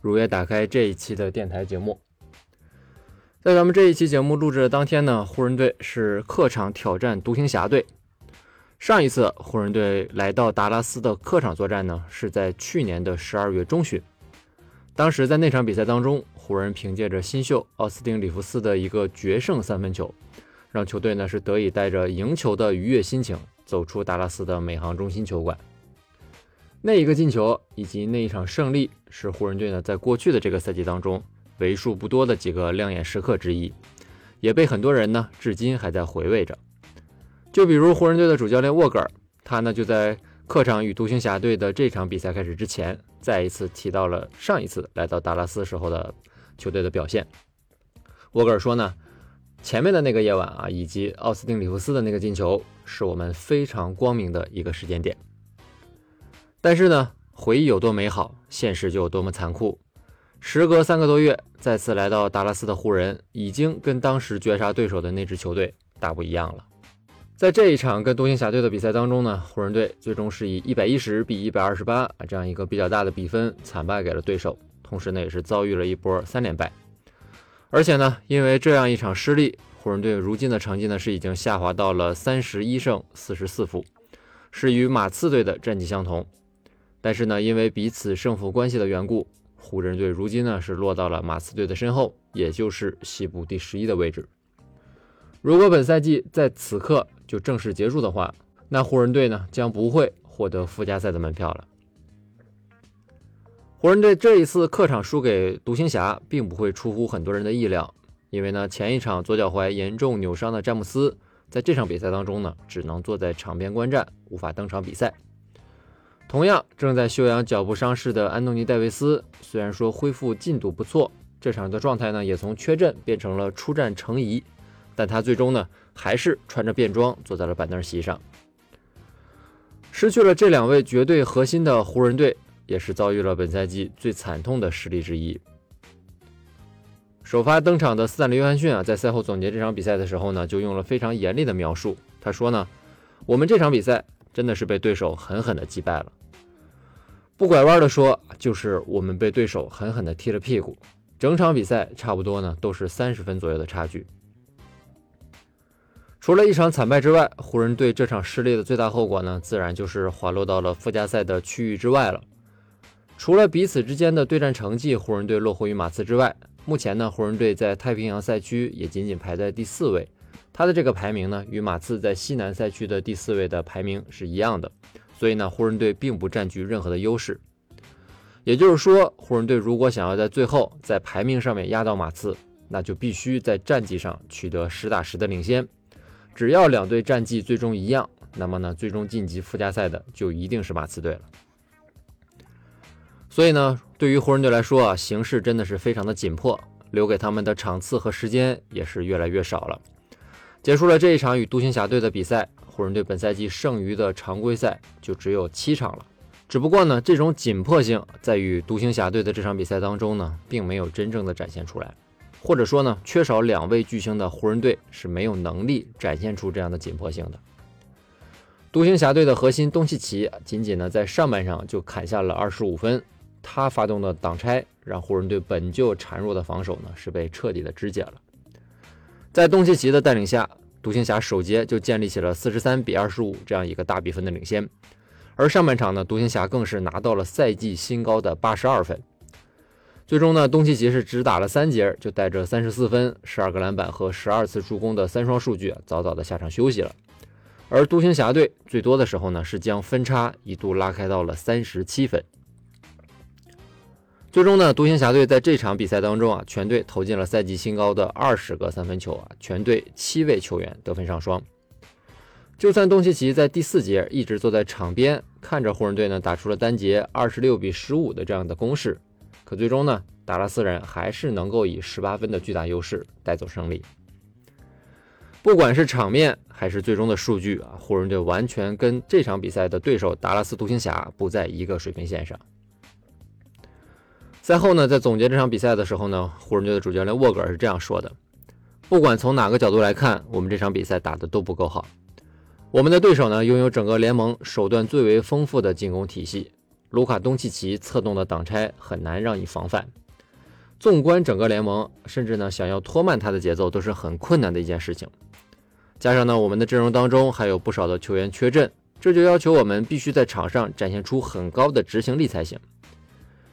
如约打开这一期的电台节目。在咱们这一期节目录制的当天呢，湖人队是客场挑战独行侠队。上一次湖人队来到达拉斯的客场作战呢，是在去年的十二月中旬。当时在那场比赛当中，湖人凭借着新秀奥斯汀·里弗斯的一个决胜三分球，让球队呢是得以带着赢球的愉悦心情走出达拉斯的美航中心球馆。那一个进球以及那一场胜利，是湖人队呢在过去的这个赛季当中为数不多的几个亮眼时刻之一，也被很多人呢至今还在回味着。就比如湖人队的主教练沃格尔，他呢就在客场与独行侠队的这场比赛开始之前，再一次提到了上一次来到达拉斯时候的。球队的表现，沃格尔说呢，前面的那个夜晚啊，以及奥斯汀·里弗斯的那个进球，是我们非常光明的一个时间点。但是呢，回忆有多美好，现实就有多么残酷。时隔三个多月，再次来到达拉斯的湖人，已经跟当时绝杀对手的那支球队大不一样了。在这一场跟独行侠队的比赛当中呢，湖人队最终是以一百一十比一百二十八啊这样一个比较大的比分惨败给了对手。同时呢，也是遭遇了一波三连败，而且呢，因为这样一场失利，湖人队如今的成绩呢是已经下滑到了三十一胜四十四负，是与马刺队的战绩相同。但是呢，因为彼此胜负关系的缘故，湖人队如今呢是落到了马刺队的身后，也就是西部第十一的位置。如果本赛季在此刻就正式结束的话，那湖人队呢将不会获得附加赛的门票了。湖人队这一次客场输给独行侠，并不会出乎很多人的意料，因为呢，前一场左脚踝严重扭伤的詹姆斯，在这场比赛当中呢，只能坐在场边观战，无法登场比赛。同样，正在休养脚部伤势的安东尼·戴维斯，虽然说恢复进度不错，这场的状态呢，也从缺阵变成了出战成疑，但他最终呢，还是穿着便装坐在了板凳席上。失去了这两位绝对核心的湖人队。也是遭遇了本赛季最惨痛的失利之一。首发登场的斯坦利·约翰逊啊，在赛后总结这场比赛的时候呢，就用了非常严厉的描述。他说呢：“我们这场比赛真的是被对手狠狠的击败了。不拐弯的说，就是我们被对手狠狠的踢了屁股。整场比赛差不多呢，都是三十分左右的差距。”除了一场惨败之外，湖人队这场失利的最大后果呢，自然就是滑落到了附加赛的区域之外了。除了彼此之间的对战成绩，湖人队落后于马刺之外，目前呢，湖人队在太平洋赛区也仅仅排在第四位。他的这个排名呢，与马刺在西南赛区的第四位的排名是一样的。所以呢，湖人队并不占据任何的优势。也就是说，湖人队如果想要在最后在排名上面压到马刺，那就必须在战绩上取得实打实的领先。只要两队战绩最终一样，那么呢，最终晋级附加赛的就一定是马刺队了。所以呢，对于湖人队来说啊，形势真的是非常的紧迫，留给他们的场次和时间也是越来越少了。结束了这一场与独行侠队的比赛，湖人队本赛季剩余的常规赛就只有七场了。只不过呢，这种紧迫性在与独行侠队的这场比赛当中呢，并没有真正的展现出来，或者说呢，缺少两位巨星的湖人队是没有能力展现出这样的紧迫性的。独行侠队的核心东契奇仅仅呢在上半场就砍下了二十五分。他发动的挡拆，让湖人队本就孱弱的防守呢，是被彻底的肢解了。在东契奇的带领下，独行侠首节就建立起了四十三比二十五这样一个大比分的领先。而上半场呢，独行侠更是拿到了赛季新高的八十二分。最终呢，东契奇是只打了三节，就带着三十四分、十二个篮板和十二次助攻的三双数据，早早的下场休息了。而独行侠队最多的时候呢，是将分差一度拉开到了三十七分。最终呢，独行侠队在这场比赛当中啊，全队投进了赛季新高的二十个三分球啊，全队七位球员得分上双。就算东契奇在第四节一直坐在场边看着湖人队呢打出了单节二十六比十五的这样的攻势，可最终呢，达拉斯人还是能够以十八分的巨大优势带走胜利。不管是场面还是最终的数据啊，湖人队完全跟这场比赛的对手达拉斯独行侠不在一个水平线上。赛后呢，在总结这场比赛的时候呢，湖人队的主教练沃格尔是这样说的：“不管从哪个角度来看，我们这场比赛打的都不够好。我们的对手呢，拥有整个联盟手段最为丰富的进攻体系，卢卡东契奇策动的挡拆很难让你防范。纵观整个联盟，甚至呢，想要拖慢他的节奏都是很困难的一件事情。”加上呢，我们的阵容当中还有不少的球员缺阵，这就要求我们必须在场上展现出很高的执行力才行。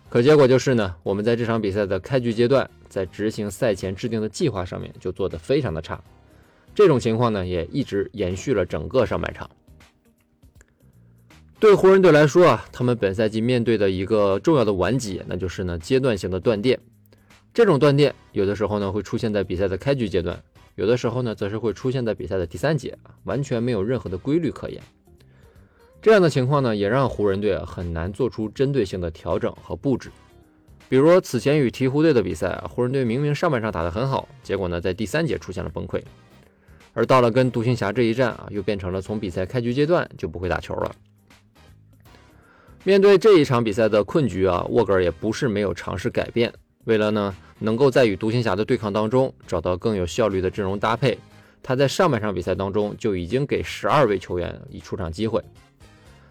可结果就是呢，我们在这场比赛的开局阶段，在执行赛前制定的计划上面就做得非常的差。这种情况呢，也一直延续了整个上半场。对湖人队来说啊，他们本赛季面对的一个重要的顽疾，那就是呢阶段性的断电。这种断电有的时候呢会出现在比赛的开局阶段。有的时候呢，则是会出现在比赛的第三节啊，完全没有任何的规律可言。这样的情况呢，也让湖人队啊很难做出针对性的调整和布置。比如此前与鹈鹕队的比赛啊，湖人队明明上半场打得很好，结果呢在第三节出现了崩溃。而到了跟独行侠这一战啊，又变成了从比赛开局阶段就不会打球了。面对这一场比赛的困局啊，沃格尔也不是没有尝试改变。为了呢，能够在与独行侠的对抗当中找到更有效率的阵容搭配，他在上半场比赛当中就已经给十二位球员以出场机会，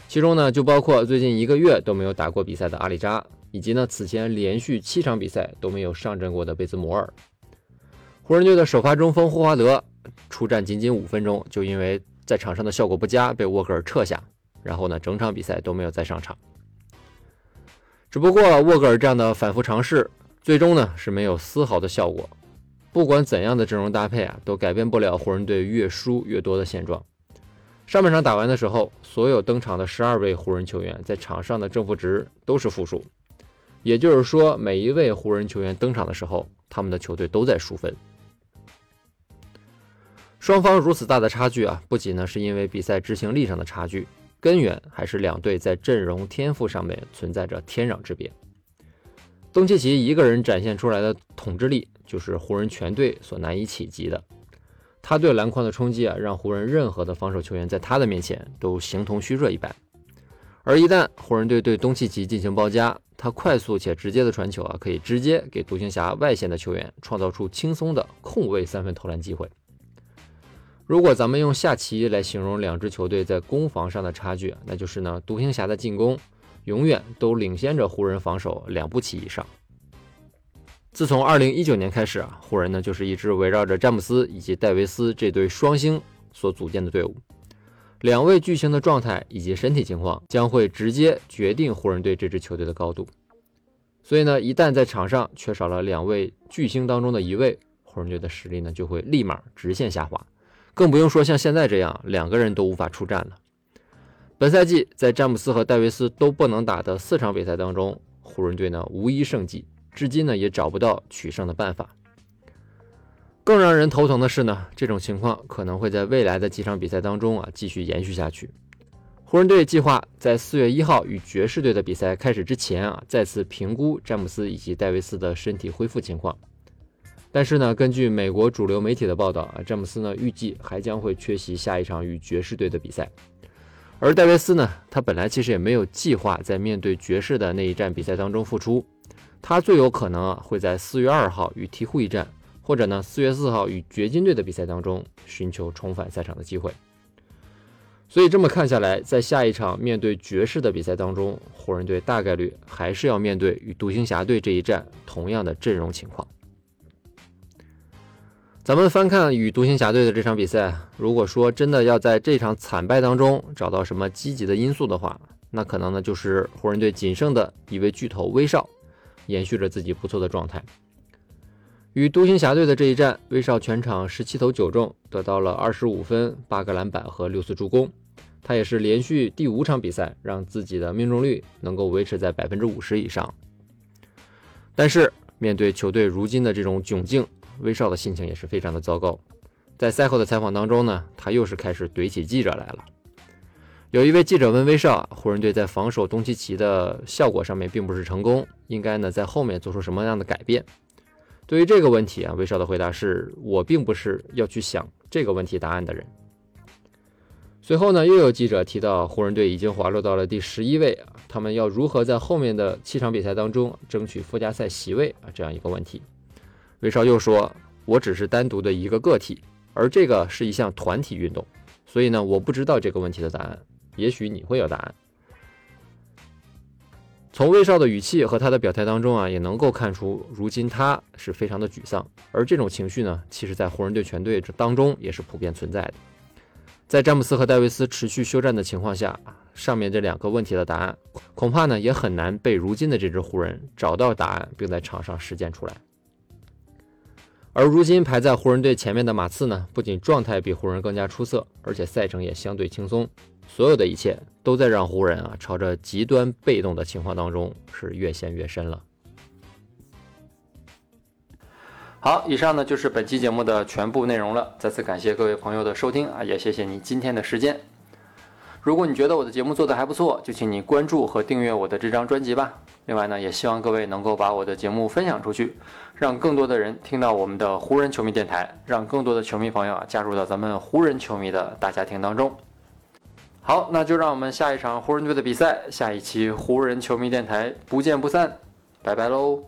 其中呢就包括最近一个月都没有打过比赛的阿里扎，以及呢此前连续七场比赛都没有上阵过的贝兹摩尔。湖人队的首发中锋霍华德出战仅仅五分钟，就因为在场上的效果不佳被沃格尔撤下，然后呢整场比赛都没有再上场。只不过沃格尔这样的反复尝试。最终呢是没有丝毫的效果，不管怎样的阵容搭配啊，都改变不了湖人队越输越多的现状。上半场打完的时候，所有登场的十二位湖人球员在场上的正负值都是负数，也就是说，每一位湖人球员登场的时候，他们的球队都在输分。双方如此大的差距啊，不仅呢是因为比赛执行力上的差距，根源还是两队在阵容天赋上面存在着天壤之别。东契奇一个人展现出来的统治力，就是湖人全队所难以企及的。他对篮筐的冲击啊，让湖人任何的防守球员在他的面前都形同虚设一般。而一旦湖人队对东契奇进行包夹，他快速且直接的传球啊，可以直接给独行侠外线的球员创造出轻松的空位三分投篮机会。如果咱们用下棋来形容两支球队在攻防上的差距，那就是呢，独行侠的进攻。永远都领先着湖人防守两步棋以上。自从二零一九年开始啊，湖人呢就是一支围绕着詹姆斯以及戴维斯这对双星所组建的队伍。两位巨星的状态以及身体情况将会直接决定湖人队这支球队的高度。所以呢，一旦在场上缺少了两位巨星当中的一位，湖人队的实力呢就会立马直线下滑，更不用说像现在这样两个人都无法出战了。本赛季在詹姆斯和戴维斯都不能打的四场比赛当中，湖人队呢无一胜绩，至今呢也找不到取胜的办法。更让人头疼的是呢，这种情况可能会在未来的几场比赛当中啊继续延续下去。湖人队计划在四月一号与爵士队的比赛开始之前啊，再次评估詹姆斯以及戴维斯的身体恢复情况。但是呢，根据美国主流媒体的报道啊，詹姆斯呢预计还将会缺席下一场与爵士队的比赛。而戴维斯呢，他本来其实也没有计划在面对爵士的那一战比赛当中复出，他最有可能啊会在四月二号与鹈鹕一战，或者呢四月四号与掘金队的比赛当中寻求重返赛场的机会。所以这么看下来，在下一场面对爵士的比赛当中，湖人队大概率还是要面对与独行侠队这一战同样的阵容情况。咱们翻看与独行侠队的这场比赛，如果说真的要在这场惨败当中找到什么积极的因素的话，那可能呢就是湖人队仅剩的一位巨头威少，延续着自己不错的状态。与独行侠队的这一战，威少全场十七投九中，得到了二十五分、八个篮板和六次助攻。他也是连续第五场比赛让自己的命中率能够维持在百分之五十以上。但是面对球队如今的这种窘境，威少的心情也是非常的糟糕，在赛后的采访当中呢，他又是开始怼起记者来了。有一位记者问威少，湖人队在防守东契奇的效果上面并不是成功，应该呢在后面做出什么样的改变？对于这个问题啊，威少的回答是：我并不是要去想这个问题答案的人。随后呢，又有记者提到湖人队已经滑落到了第十一位啊，他们要如何在后面的七场比赛当中争取附加赛席位啊这样一个问题。威少又说：我只是单独的一个个体，而这个是一项团体运动，所以呢，我不知道这个问题的答案。也许你会有答案。从魏少的语气和他的表态当中啊，也能够看出，如今他是非常的沮丧。而这种情绪呢，其实在湖人队全队当中也是普遍存在的。在詹姆斯和戴维斯持续休战的情况下，上面这两个问题的答案，恐怕呢也很难被如今的这支湖人找到答案，并在场上实践出来。而如今排在湖人队前面的马刺呢，不仅状态比湖人更加出色，而且赛程也相对轻松。所有的一切都在让湖人啊朝着极端被动的情况当中是越陷越深了。好，以上呢就是本期节目的全部内容了。再次感谢各位朋友的收听啊，也谢谢你今天的时间。如果你觉得我的节目做得还不错，就请你关注和订阅我的这张专辑吧。另外呢，也希望各位能够把我的节目分享出去，让更多的人听到我们的湖人球迷电台，让更多的球迷朋友啊加入到咱们湖人球迷的大家庭当中。好，那就让我们下一场湖人队的比赛，下一期湖人球迷电台不见不散，拜拜喽。